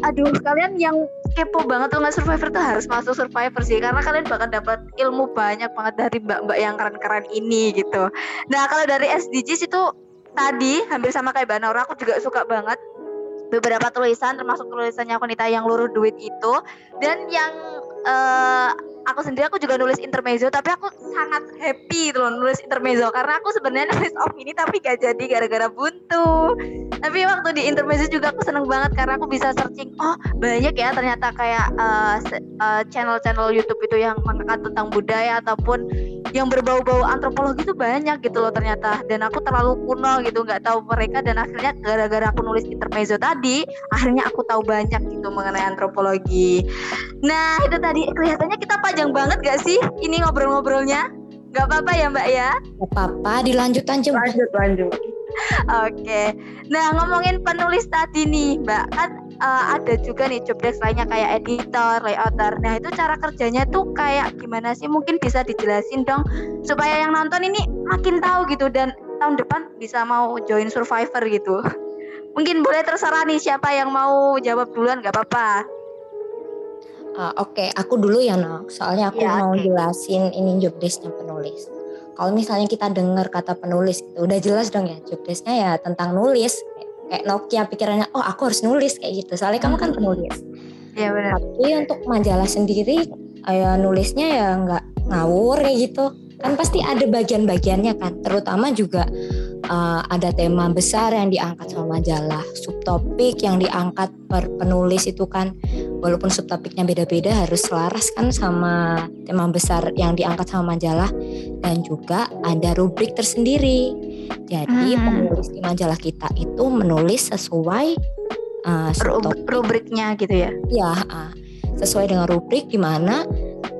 aduh kalian yang kepo banget tuh nggak survivor tuh harus masuk survivor sih karena kalian bakal dapat ilmu banyak banget dari mbak-mbak yang keren-keren ini gitu. Nah kalau dari SDGs itu tadi hampir sama kayak Mbak aku juga suka banget beberapa tulisan termasuk tulisannya Konita yang luruh duit itu dan yang uh, aku sendiri aku juga nulis intermezzo tapi aku sangat happy tuh nulis intermezzo. Karena aku sebenarnya *laughs* nulis ini tapi gak jadi gara-gara buntu. Tapi waktu di intermezzo juga aku seneng banget karena aku bisa searching oh banyak ya ternyata kayak uh, uh, channel-channel YouTube itu yang mengangkat tentang budaya ataupun yang berbau-bau antropologi itu banyak gitu loh ternyata. Dan aku terlalu kuno gitu nggak tahu mereka dan akhirnya gara-gara aku nulis intermezzo tadi akhirnya aku tahu banyak gitu mengenai antropologi. Nah itu tadi kelihatannya kita panjang banget gak sih ini ngobrol-ngobrolnya nggak apa-apa ya mbak ya nggak apa-apa dilanjut lanjut lanjut lanjut Oke, nah ngomongin penulis tadi nih, Mbak, kan uh, ada juga nih job desk lainnya kayak editor, layouter. Nah itu cara kerjanya tuh kayak gimana sih? Mungkin bisa dijelasin dong supaya yang nonton ini makin tahu gitu dan tahun depan bisa mau join Survivor gitu. Mungkin boleh terserah nih siapa yang mau jawab duluan, nggak apa-apa. Uh, Oke, okay. aku dulu ya, Nok. Soalnya aku ya, mau okay. jelasin ini job desknya penulis kalau misalnya kita dengar kata penulis gitu, udah jelas dong ya job desknya ya tentang nulis kayak Nokia pikirannya oh aku harus nulis kayak gitu soalnya kamu kan penulis Iya benar tapi untuk majalah sendiri ya nulisnya ya nggak ngawur kayak gitu kan pasti ada bagian-bagiannya kan terutama juga uh, ada tema besar yang diangkat sama majalah, subtopik yang diangkat per penulis itu kan walaupun subtopiknya beda-beda harus selaras kan sama tema besar yang diangkat sama majalah dan juga ada rubrik tersendiri. Jadi hmm. penulis di majalah kita itu menulis sesuai uh, rubriknya gitu ya. Ya, uh, sesuai dengan rubrik di mana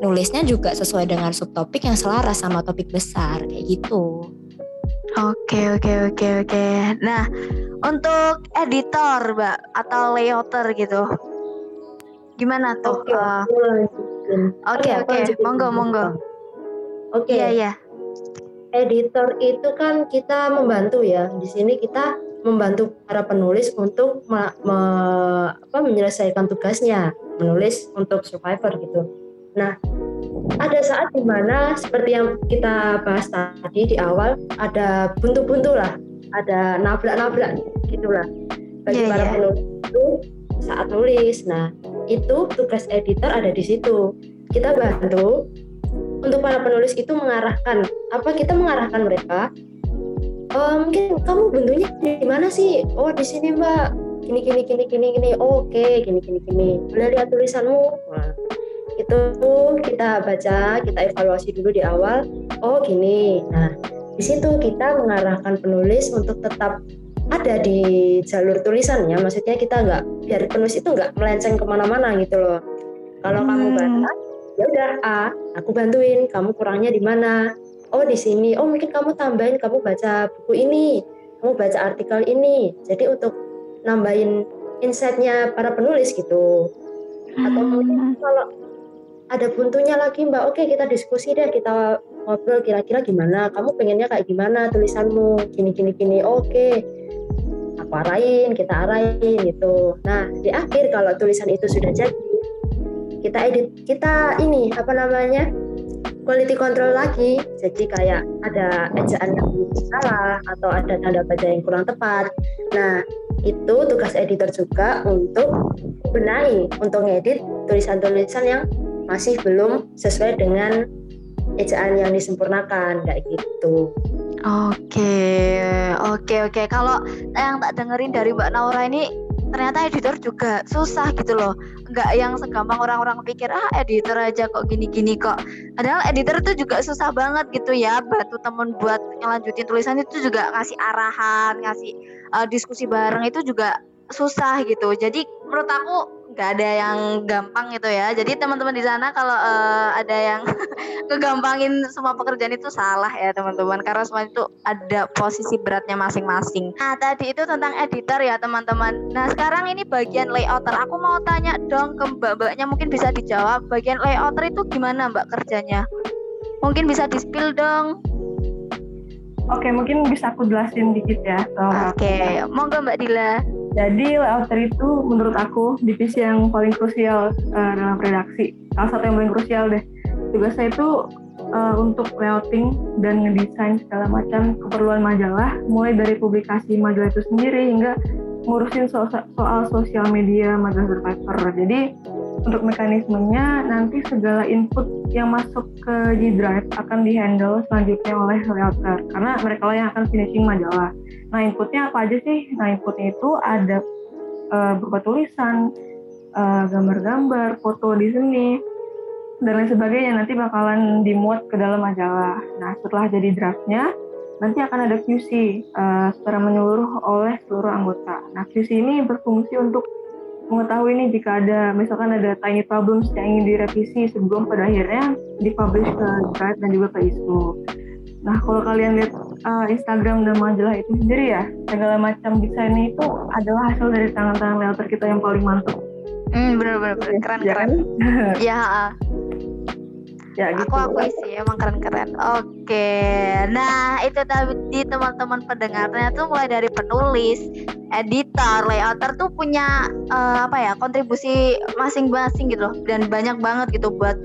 nulisnya juga sesuai dengan subtopik yang selaras sama topik besar kayak gitu. Oke oke oke oke. Nah untuk editor mbak atau layouter gitu, gimana tuh? Oke oke monggo monggo. Oke ya ya. Editor itu kan kita membantu ya. Di sini kita membantu para penulis untuk me, me, apa, menyelesaikan tugasnya menulis untuk survivor gitu. Nah ada saat di mana seperti yang kita bahas tadi di awal ada buntu-buntu lah ada nabrak-nabrak gitulah. Bagi yeah, para yeah. penulis itu saat nulis. Nah itu tugas editor ada di situ. Kita bantu untuk para penulis itu mengarahkan apa kita mengarahkan mereka oh, mungkin kamu buntunya di mana sih? Oh di sini mbak. Gini gini gini gini gini. Oh, oke okay. gini gini gini. Boleh lihat tulisanmu. Nah, itu kita baca kita evaluasi dulu di awal oh gini. Nah di situ kita mengarahkan penulis untuk tetap ada di jalur tulisannya maksudnya kita nggak biar penulis itu nggak melenceng ke mana-mana gitu loh. Kalau hmm. kamu baca ya udah A aku bantuin kamu kurangnya di mana? Oh di sini. Oh mungkin kamu tambahin kamu baca buku ini kamu baca artikel ini. Jadi untuk nambahin insightnya para penulis gitu. Atau hmm. kalau ada buntunya lagi mbak. Oke kita diskusi deh kita ngobrol kira-kira gimana. Kamu pengennya kayak gimana tulisanmu? Gini gini gini. Oke. Aku arahin kita arahin gitu. Nah di akhir kalau tulisan itu sudah jadi kita edit kita ini apa namanya quality control lagi. Jadi kayak ada ejaan yang salah atau ada tanda baca yang kurang tepat. Nah itu tugas editor juga untuk benahi untuk ngedit tulisan-tulisan yang masih belum sesuai dengan ejaan yang disempurnakan kayak gitu. Oke, oke, oke. Kalau yang tak dengerin dari Mbak Naura ini ternyata editor juga susah gitu loh. Enggak yang segampang orang-orang pikir ah editor aja kok gini-gini kok. Padahal editor itu juga susah banget gitu ya. Batu temen buat ngelanjutin tulisan itu juga ngasih arahan, ngasih uh, diskusi bareng itu juga susah gitu. Jadi menurut aku nggak ada yang gampang gitu ya. Jadi teman-teman di sana kalau uh, ada yang *laughs* kegampangin semua pekerjaan itu salah ya teman-teman karena semua itu ada posisi beratnya masing-masing. Nah tadi itu tentang editor ya teman-teman. Nah sekarang ini bagian layouter. Aku mau tanya dong ke mbak-mbaknya mungkin bisa dijawab. Bagian layouter itu gimana mbak kerjanya? Mungkin bisa di-spill dong. Oke, mungkin bisa aku jelasin dikit ya. Oke, monggo Mbak Dila. Jadi layouter itu menurut aku divisi yang paling krusial uh, dalam redaksi. Salah satu yang paling krusial deh. Tugas saya itu uh, untuk layouting dan ngedesain segala macam keperluan majalah, mulai dari publikasi majalah itu sendiri hingga ngurusin soal, soal sosial media majalah survivor. Jadi untuk mekanismenya nanti segala input yang masuk ke G Drive akan dihandle selanjutnya oleh layouter karena mereka lah yang akan finishing majalah. Nah inputnya apa aja sih? Nah inputnya itu ada uh, berupa tulisan, uh, gambar-gambar, foto di sini, dan lain sebagainya nanti bakalan dimuat ke dalam majalah. Nah setelah jadi draftnya, nanti akan ada QC uh, eh, secara menyeluruh oleh seluruh anggota. Nah QC ini berfungsi untuk mengetahui nih jika ada misalkan ada tiny problems yang ingin direvisi sebelum pada akhirnya dipublish ke Drive dan juga ke ISO. Nah, kalau kalian lihat uh, Instagram dan majalah itu sendiri ya, segala macam desainnya itu adalah hasil dari tangan-tangan layouter kita yang paling mantap. Hmm, benar-benar keren ya, keren. ya. Ya gitu. Aku aku sih emang keren-keren. Oke. Nah, itu tadi teman-teman pendengarnya tuh mulai dari penulis, editor, layouter tuh punya uh, apa ya, kontribusi masing-masing gitu loh dan banyak banget gitu buat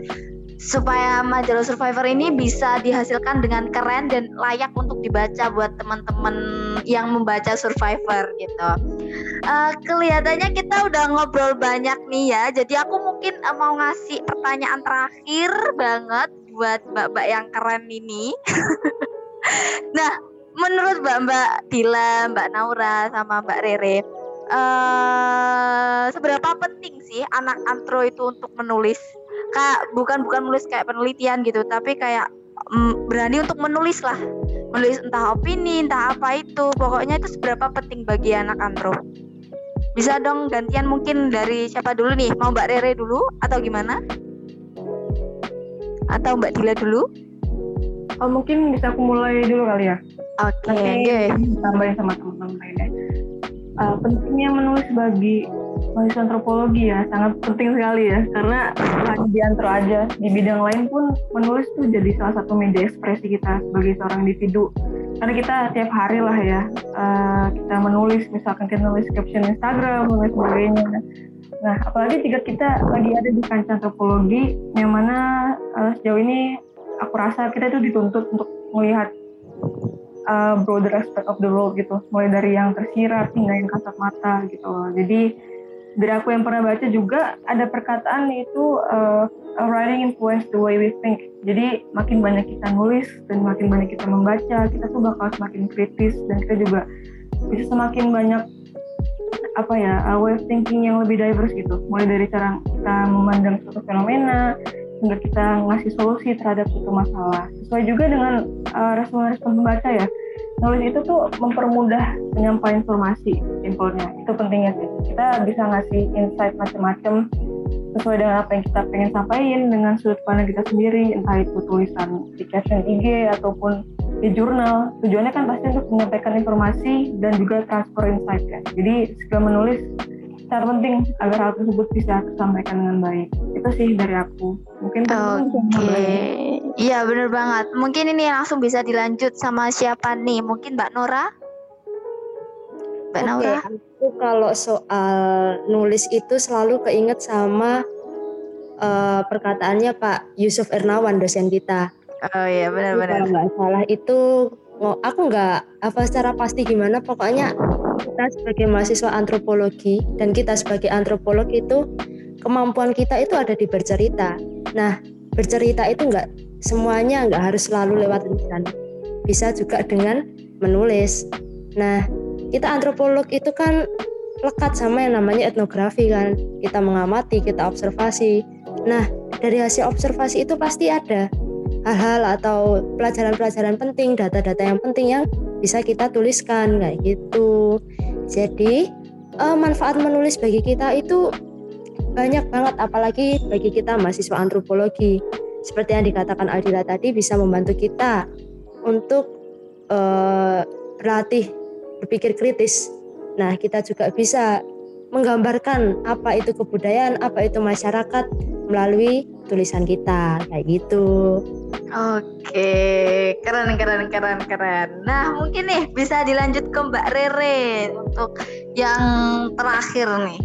supaya majalah Survivor ini bisa dihasilkan dengan keren dan layak untuk dibaca buat teman-teman yang membaca Survivor gitu. Uh, kelihatannya kita udah ngobrol banyak nih ya, jadi aku mungkin uh, mau ngasih pertanyaan terakhir banget buat mbak-mbak yang keren ini. *laughs* nah, menurut mbak-mbak Dila, mbak Naura, sama mbak Rere, uh, seberapa penting sih anak antro itu untuk menulis kak bukan bukan menulis kayak penelitian gitu tapi kayak mm, berani untuk menulis lah. Menulis entah opini entah apa itu. Pokoknya itu seberapa penting bagi anak antro bisa dong gantian mungkin dari siapa dulu nih? Mau mbak Rere dulu atau gimana? Atau mbak Dila dulu? Oh mungkin bisa aku mulai dulu kali ya. Oke. Okay. tambahin sama teman-teman lainnya. Uh, pentingnya menulis bagi mahasiswa antropologi ya sangat penting sekali ya. Karena hanya di antro aja di bidang lain pun menulis tuh jadi salah satu media ekspresi kita sebagai seorang individu. Karena kita tiap hari lah ya uh, kita menulis misalkan kita nulis caption Instagram dan sebagainya. Nah apalagi jika kita lagi ada di kancah antropologi yang mana uh, sejauh ini aku rasa kita itu dituntut untuk melihat uh, broader aspect of the world gitu. Mulai dari yang tersirat hingga yang kasat mata gitu. Jadi dari aku yang pernah baca juga ada perkataan itu uh, writing influence the way we think. Jadi makin banyak kita nulis dan makin banyak kita membaca, kita tuh bakal semakin kritis dan kita juga bisa semakin banyak apa ya uh, way of thinking yang lebih diverse gitu. Mulai dari cara kita memandang suatu fenomena hingga kita ngasih solusi terhadap suatu masalah. Sesuai juga dengan uh, respon-respon pembaca ya nulis itu tuh mempermudah penyampaian informasi simpelnya itu pentingnya sih. Kita bisa ngasih insight macam-macam sesuai dengan apa yang kita pengen sampaikan dengan sudut pandang kita sendiri entah itu tulisan di caption IG ataupun di jurnal. Tujuannya kan pasti untuk menyampaikan informasi dan juga transfer insight kan. Jadi segala menulis sangat penting agar hal tersebut bisa tersampaikan dengan baik. Itu sih dari aku. Mungkin oke. okay. Iya benar banget mungkin ini langsung bisa dilanjut sama siapa nih mungkin Mbak Nora Mbak okay, Naura? Aku kalau soal nulis itu selalu keinget sama uh, perkataannya Pak Yusuf Ernawan dosen kita. Oh iya benar-benar. Kalau nggak salah itu aku nggak apa secara pasti gimana pokoknya kita sebagai mahasiswa antropologi dan kita sebagai antropolog itu kemampuan kita itu ada di bercerita. Nah bercerita itu nggak semuanya nggak harus selalu lewat tulisan, bisa juga dengan menulis. Nah kita antropolog itu kan lekat sama yang namanya etnografi kan. Kita mengamati, kita observasi. Nah dari hasil observasi itu pasti ada hal-hal atau pelajaran-pelajaran penting, data-data yang penting yang bisa kita tuliskan kayak gitu. Jadi uh, manfaat menulis bagi kita itu banyak banget apalagi bagi kita mahasiswa antropologi seperti yang dikatakan Aldila tadi bisa membantu kita untuk uh, berlatih berpikir kritis. Nah kita juga bisa menggambarkan apa itu kebudayaan apa itu masyarakat melalui tulisan kita kayak gitu. Oke, keren keren keren keren. Nah, mungkin nih bisa dilanjut ke Mbak Rere untuk yang terakhir nih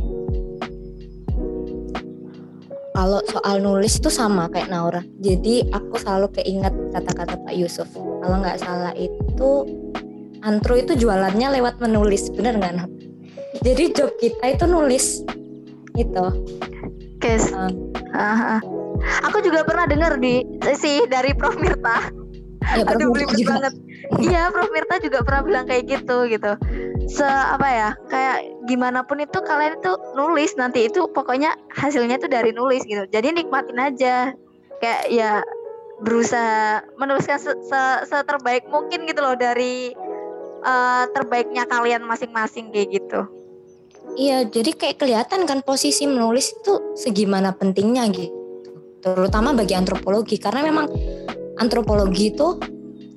kalau soal nulis itu sama kayak Naura. Jadi aku selalu keinget kata-kata Pak Yusuf. Kalau nggak salah itu antro itu jualannya lewat menulis, bener nggak? Jadi job kita itu nulis, gitu. Kes. Uh. Uh, uh. Aku juga pernah dengar di sih dari Prof Mirta. Ya, Aduh, belibet banget. Iya, Prof Mirta juga pernah bilang kayak gitu gitu se apa ya kayak gimana pun itu kalian itu nulis nanti itu pokoknya hasilnya itu dari nulis gitu. Jadi nikmatin aja. Kayak ya berusaha menuliskan se, se, se terbaik mungkin gitu loh dari uh, terbaiknya kalian masing-masing kayak gitu. Iya jadi kayak kelihatan kan posisi menulis itu segimana pentingnya gitu. Terutama bagi antropologi karena memang antropologi itu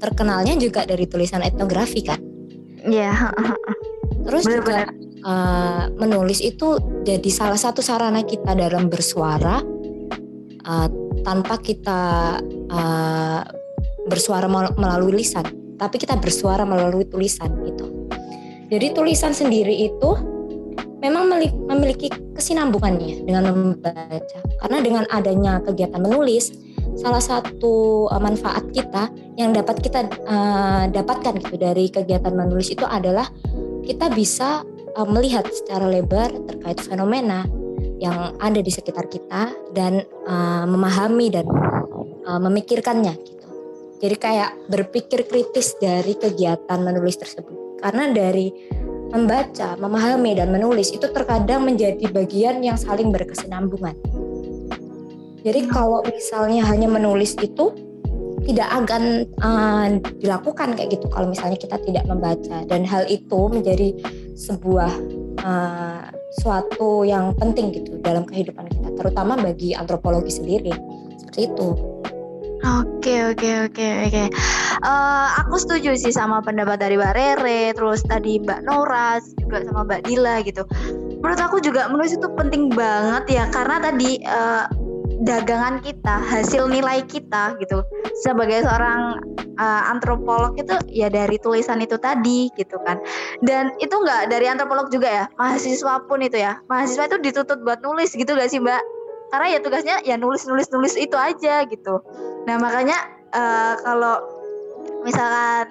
terkenalnya juga dari tulisan etnografi kan Iya. Terus bener, juga Uh, menulis itu jadi salah satu sarana kita dalam bersuara uh, tanpa kita uh, bersuara melalui lisan, tapi kita bersuara melalui tulisan itu. Jadi tulisan sendiri itu memang memiliki kesinambungannya dengan membaca. Karena dengan adanya kegiatan menulis, salah satu manfaat kita yang dapat kita uh, dapatkan gitu dari kegiatan menulis itu adalah kita bisa uh, melihat secara lebar terkait fenomena yang ada di sekitar kita dan uh, memahami dan uh, memikirkannya gitu. Jadi kayak berpikir kritis dari kegiatan menulis tersebut. Karena dari membaca, memahami dan menulis itu terkadang menjadi bagian yang saling berkesinambungan. Jadi kalau misalnya hanya menulis itu tidak akan uh, dilakukan kayak gitu kalau misalnya kita tidak membaca dan hal itu menjadi sebuah uh, suatu yang penting gitu dalam kehidupan kita terutama bagi antropologi sendiri seperti itu. Oke oke oke oke. Eh, aku setuju sih sama pendapat dari Mbak Rere, terus tadi Mbak Nora juga sama Mbak Dila gitu. Menurut aku juga menulis itu penting banget ya karena tadi uh, dagangan kita, hasil nilai kita gitu. Sebagai seorang uh, antropolog itu ya dari tulisan itu tadi gitu kan. Dan itu enggak dari antropolog juga ya, mahasiswa pun itu ya. Mahasiswa itu dituntut buat nulis gitu gak sih Mbak? Karena ya tugasnya ya nulis nulis nulis itu aja gitu. Nah makanya uh, kalau misalkan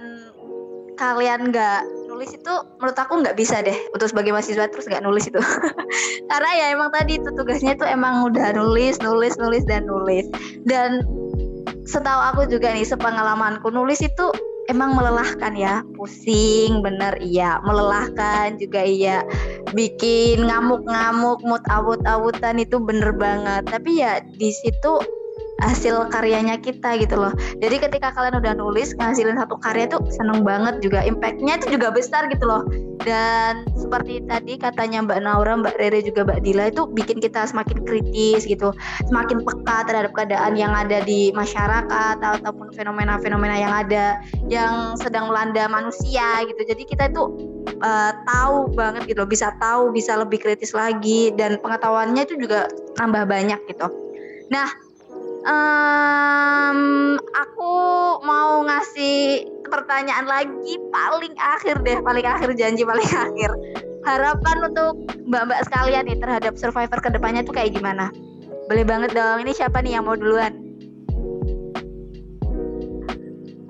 kalian nggak nulis itu menurut aku nggak bisa deh untuk sebagai mahasiswa terus nggak nulis itu. *laughs* Karena ya emang tadi itu tugasnya itu emang udah nulis nulis nulis dan nulis. Dan setahu aku juga nih sepengalamanku nulis itu emang melelahkan ya. Pusing bener iya. Melelahkan juga iya. Bikin ngamuk-ngamuk mood awut-awutan itu bener banget. Tapi ya di situ hasil karyanya kita gitu loh. Jadi ketika kalian udah nulis ngasilin satu karya tuh seneng banget juga. Impactnya itu juga besar gitu loh. Dan seperti tadi katanya Mbak Naura, Mbak Rere juga Mbak Dila itu bikin kita semakin kritis gitu, semakin peka terhadap keadaan yang ada di masyarakat ataupun fenomena-fenomena yang ada yang sedang melanda manusia gitu. Jadi kita itu uh, tahu banget gitu, loh, bisa tahu, bisa lebih kritis lagi. Dan pengetahuannya itu juga nambah banyak gitu. Nah, um, aku mau ngasih pertanyaan lagi paling akhir deh, paling akhir janji paling *laughs* akhir. Harapan untuk mbak-mbak sekalian nih terhadap Survivor ke depannya tuh kayak gimana? Boleh banget dong. Ini siapa nih yang mau duluan?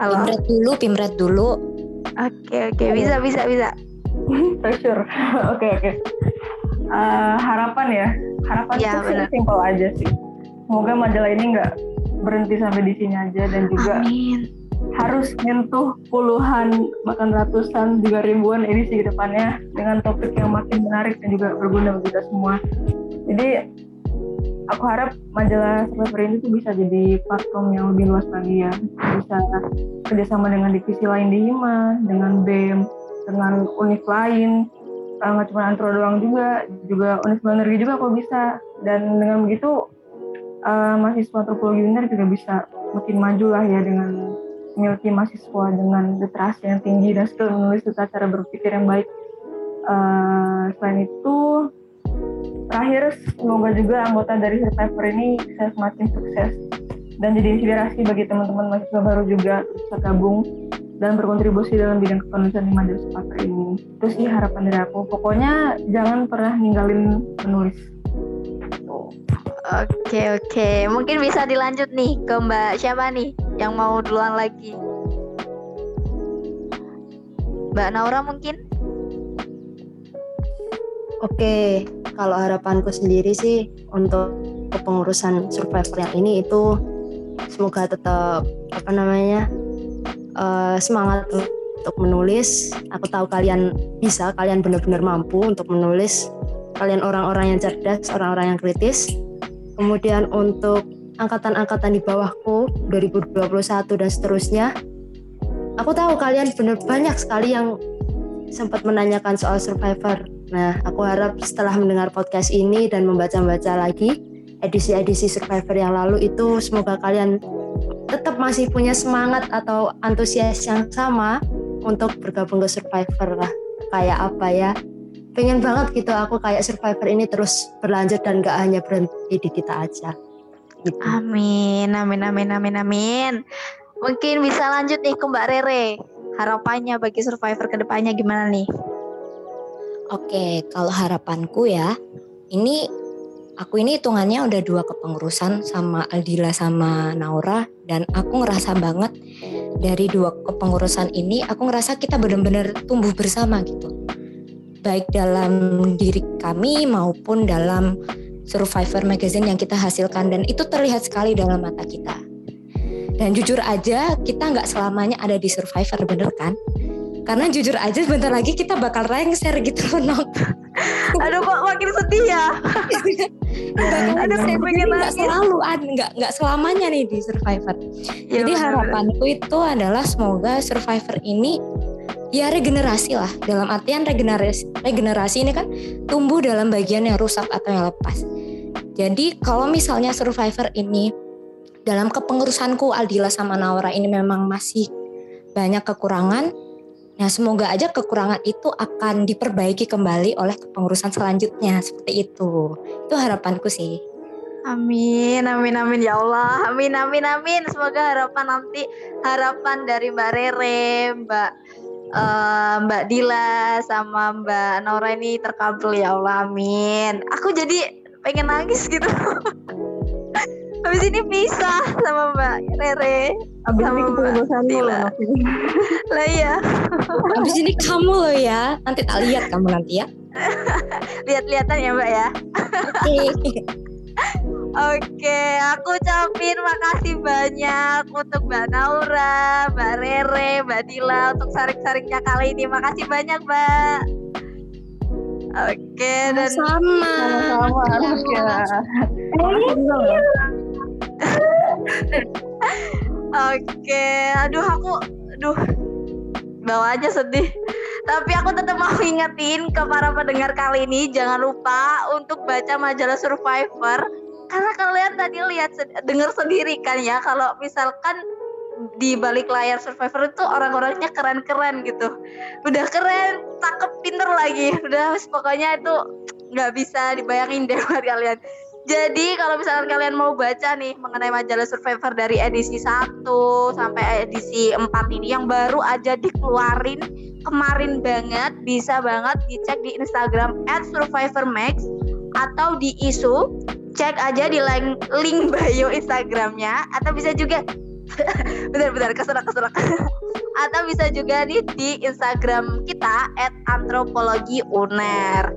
Halo. Pimret dulu, Pimret dulu. Oke, oke, bisa, bisa, bisa. *laughs* Pressure. *laughs* Oke, oke. Uh, harapan ya, harapan ya, itu simpel aja sih. Semoga majalah ini nggak berhenti sampai di sini aja dan juga Amin. harus nyentuh puluhan bahkan ratusan juga ribuan edisi ke depannya dengan topik yang makin menarik dan juga berguna bagi kita semua. Jadi aku harap majalah Survivor ini tuh bisa jadi platform yang lebih luas lagi ya. Bisa kerjasama dengan divisi lain di Hima, dengan BEM, dengan univ lain, nggak cuma antro doang juga, juga univ energi juga kalau bisa. Dan dengan begitu uh, mahasiswa antropologi UNER juga bisa makin maju lah ya dengan memiliki mahasiswa dengan literasi yang tinggi dan skill menulis serta cara berpikir yang baik. Uh, selain itu, terakhir semoga juga anggota dari Survivor ini bisa semakin sukses dan jadi inspirasi bagi teman-teman mahasiswa baru juga bisa gabung dan berkontribusi dalam bidang kepenulisan di majalah Survivor ini. Itu sih harapan dari aku. Pokoknya jangan pernah ninggalin menulis. Oke oke, mungkin bisa dilanjut nih ke Mbak siapa nih yang mau duluan lagi? Mbak Naura mungkin? Oke, kalau harapanku sendiri sih untuk kepengurusan survivor yang ini itu semoga tetap apa namanya uh, semangat untuk menulis. Aku tahu kalian bisa, kalian benar-benar mampu untuk menulis. Kalian orang-orang yang cerdas, orang-orang yang kritis kemudian untuk angkatan-angkatan di bawahku 2021 dan seterusnya aku tahu kalian benar banyak sekali yang sempat menanyakan soal survivor. Nah aku harap setelah mendengar podcast ini dan membaca-baca lagi edisi-edisi survivor yang lalu itu semoga kalian tetap masih punya semangat atau antusias yang sama untuk bergabung ke survivor lah. Kayak apa ya pengen banget gitu aku kayak survivor ini terus berlanjut dan gak hanya berhenti di kita aja. Gitu. Amin, amin, amin, amin, amin. Mungkin bisa lanjut nih ke Mbak Rere. Harapannya bagi survivor ke depannya gimana nih? Oke, kalau harapanku ya, ini aku ini hitungannya udah dua kepengurusan sama Aldila sama Naura dan aku ngerasa banget dari dua kepengurusan ini aku ngerasa kita benar-benar tumbuh bersama gitu baik dalam diri kami maupun dalam Survivor Magazine yang kita hasilkan dan itu terlihat sekali dalam mata kita. Dan jujur aja kita nggak selamanya ada di Survivor bener kan? Karena jujur aja bentar lagi kita bakal lengser gitu *laughs* loh. Aduh kok makin sedih ya. ya Aduh saya pengen nggak selalu nggak nggak selamanya nih di Survivor. Ya, Jadi harapanku itu adalah semoga Survivor ini ya regenerasi lah dalam artian regenerasi regenerasi ini kan tumbuh dalam bagian yang rusak atau yang lepas jadi kalau misalnya survivor ini dalam kepengurusanku Aldila sama Naura ini memang masih banyak kekurangan Nah, semoga aja kekurangan itu akan diperbaiki kembali oleh kepengurusan selanjutnya seperti itu. Itu harapanku sih. Amin, amin, amin ya Allah. Amin, amin, amin. Semoga harapan nanti harapan dari Mbak Rere, Mbak uh, Mbak Dila sama Mbak Nora ini terkabul ya Allah amin. Aku jadi pengen nangis gitu. *laughs* Habis ini pisah sama Mbak Rere. Abis sama ini kepengurusan Dila. *laughs* Lah iya. Habis ini kamu loh ya. Nanti tak lihat kamu nanti ya. *laughs* Lihat-lihatan ya Mbak ya. Oke, aku ucapin makasih banyak untuk Mbak Naura, Mbak Rere, Mbak Dila untuk saring-saringnya kali ini. Makasih banyak, Mbak. Oke, dan sama. Oke, aduh aku, aduh, bawa aja sedih. Tapi aku tetap mau ingetin ke para pendengar kali ini jangan lupa untuk baca majalah Survivor karena kalian tadi lihat dengar sendiri kan ya kalau misalkan di balik layar Survivor itu orang-orangnya keren-keren gitu. Udah keren cakep pinter lagi. Udah pokoknya itu nggak bisa dibayangin deh *laughs* buat kalian. Jadi kalau misalkan kalian mau baca nih mengenai majalah Survivor dari edisi 1 sampai edisi 4 ini yang baru aja dikeluarin kemarin banget bisa banget dicek di Instagram @survivormax atau di isu cek aja di link, link bio Instagramnya atau bisa juga *laughs* benar-benar keserak keserak *laughs* atau bisa juga nih di Instagram kita @antropologiuner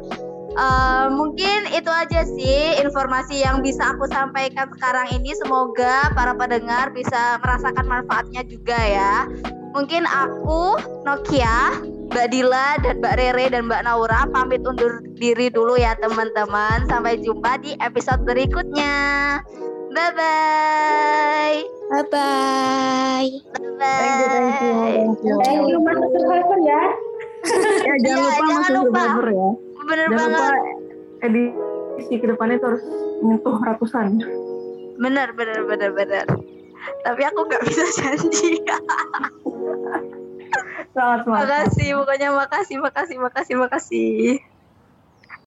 uh, mungkin itu aja sih informasi yang bisa aku sampaikan sekarang ini. Semoga para pendengar bisa merasakan manfaatnya juga ya. Mungkin aku Nokia, Mbak Dila dan Mbak Rere dan Mbak Naura pamit undur diri dulu ya teman-teman. Sampai jumpa di episode berikutnya. Bye bye. Bye bye. Bye bye. Thank you, thank you, thank you. Thank you, masuk survivor ya. *laughs* ya jangan ya, lupa jangan masuk lupa. survivor ya bener Jangan banget. Lupa edisi ke depannya itu harus menyentuh ratusan. Bener, bener, bener, bener. Tapi aku nggak bisa *laughs* janji. Selamat Makasih, pokoknya makasih, makasih, makasih, makasih.